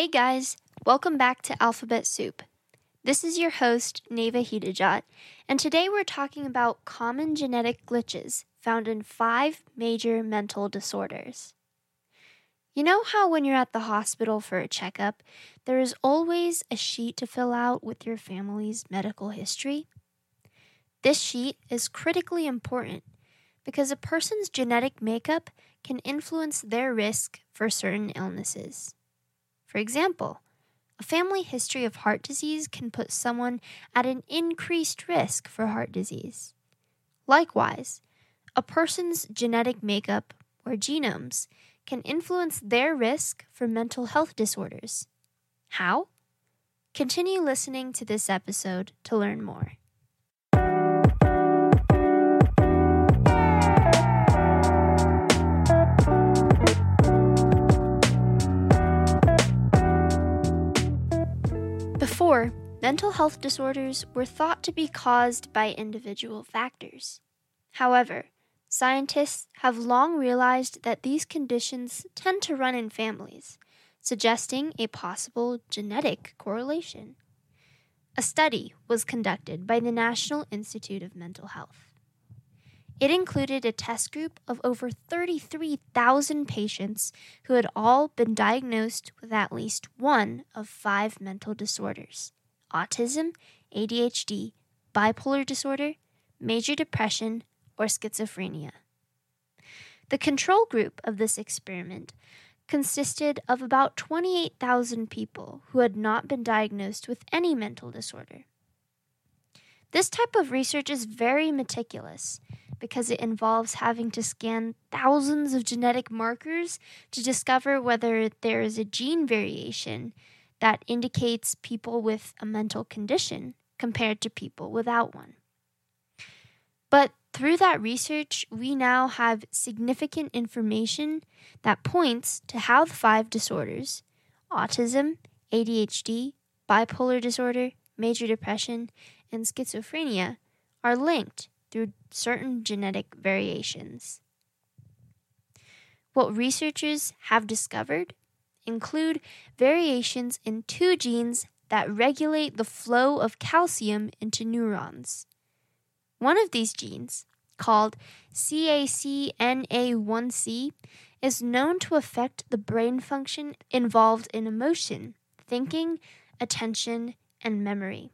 Hey guys, welcome back to Alphabet Soup. This is your host, Neva Hidajat, and today we're talking about common genetic glitches found in five major mental disorders. You know how when you're at the hospital for a checkup, there is always a sheet to fill out with your family's medical history? This sheet is critically important because a person's genetic makeup can influence their risk for certain illnesses. For example, a family history of heart disease can put someone at an increased risk for heart disease. Likewise, a person's genetic makeup or genomes can influence their risk for mental health disorders. How? Continue listening to this episode to learn more. Mental health disorders were thought to be caused by individual factors. However, scientists have long realized that these conditions tend to run in families, suggesting a possible genetic correlation. A study was conducted by the National Institute of Mental Health. It included a test group of over 33,000 patients who had all been diagnosed with at least one of five mental disorders autism, ADHD, bipolar disorder, major depression, or schizophrenia. The control group of this experiment consisted of about 28,000 people who had not been diagnosed with any mental disorder. This type of research is very meticulous because it involves having to scan thousands of genetic markers to discover whether there is a gene variation that indicates people with a mental condition compared to people without one. But through that research, we now have significant information that points to how the five disorders autism, ADHD, bipolar disorder, major depression, and schizophrenia are linked through certain genetic variations. What researchers have discovered include variations in two genes that regulate the flow of calcium into neurons. One of these genes, called CACNA1C, is known to affect the brain function involved in emotion, thinking, attention, and memory.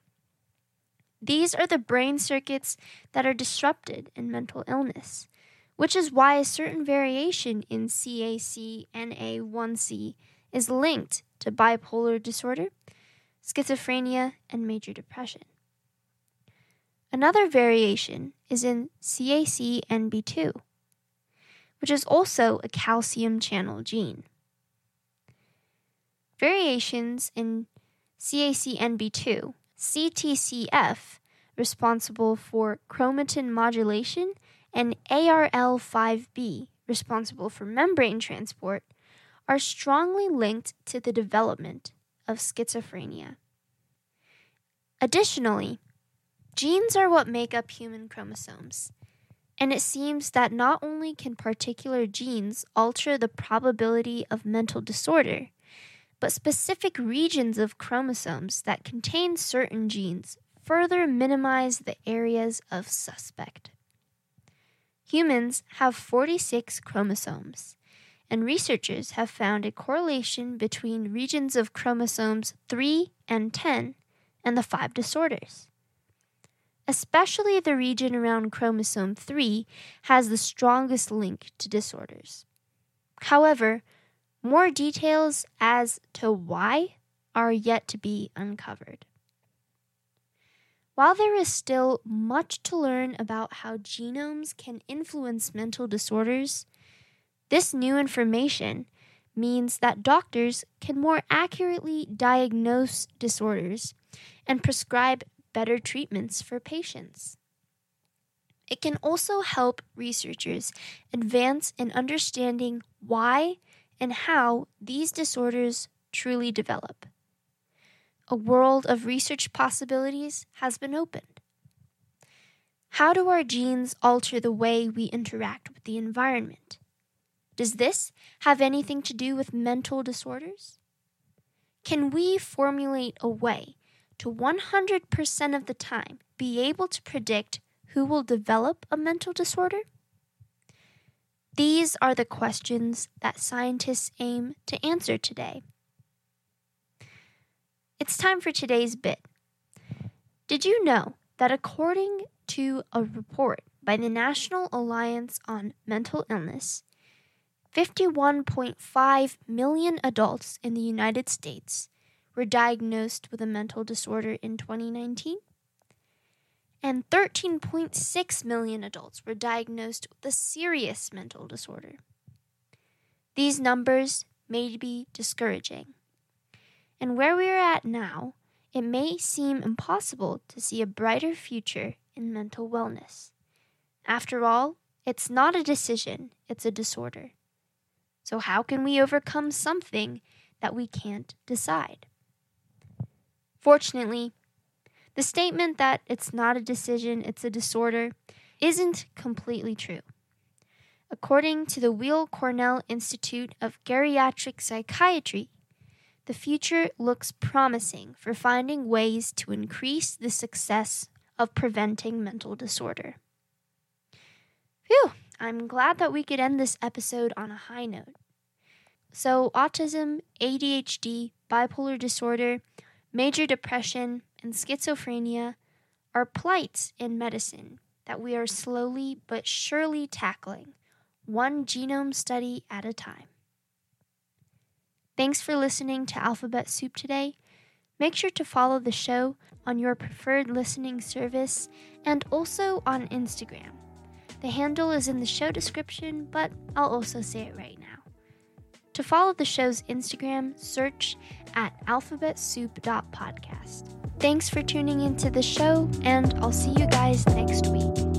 These are the brain circuits that are disrupted in mental illness, which is why a certain variation in CACNA1C is linked to bipolar disorder, schizophrenia, and major depression. Another variation is in CACNB2, which is also a calcium channel gene. Variations in CACNB2 CTCF, responsible for chromatin modulation, and ARL5B, responsible for membrane transport, are strongly linked to the development of schizophrenia. Additionally, genes are what make up human chromosomes, and it seems that not only can particular genes alter the probability of mental disorder, but specific regions of chromosomes that contain certain genes further minimize the areas of suspect. Humans have 46 chromosomes, and researchers have found a correlation between regions of chromosomes 3 and 10 and the five disorders. Especially the region around chromosome 3 has the strongest link to disorders. However, more details as to why are yet to be uncovered. While there is still much to learn about how genomes can influence mental disorders, this new information means that doctors can more accurately diagnose disorders and prescribe better treatments for patients. It can also help researchers advance in understanding why and how these disorders truly develop. A world of research possibilities has been opened. How do our genes alter the way we interact with the environment? Does this have anything to do with mental disorders? can we formulate a way to 100% of the time be able to predict who will develop a mental disorder? These are the questions that scientists aim to answer today. It's time for today's bit. Did you know that according to a report by the National Alliance on Mental Illness, 51.5 million adults in the United States were diagnosed with a mental disorder in 2019, and 13.6 million adults were diagnosed with a serious mental disorder. These numbers may be discouraging. And where we are at now, it may seem impossible to see a brighter future in mental wellness. After all, it's not a decision, it's a disorder. So, how can we overcome something that we can't decide? Fortunately, the statement that it's not a decision, it's a disorder, isn't completely true. According to the Weill Cornell Institute of Geriatric Psychiatry, the future looks promising for finding ways to increase the success of preventing mental disorder. Phew, I'm glad that we could end this episode on a high note. So, autism, ADHD, bipolar disorder, major depression, and schizophrenia are plights in medicine that we are slowly but surely tackling, one genome study at a time. Thanks for listening to Alphabet Soup today. Make sure to follow the show on your preferred listening service and also on Instagram. The handle is in the show description, but I'll also say it right now. To follow the show's Instagram, search at alphabetsoup.podcast. Thanks for tuning into the show, and I'll see you guys next week.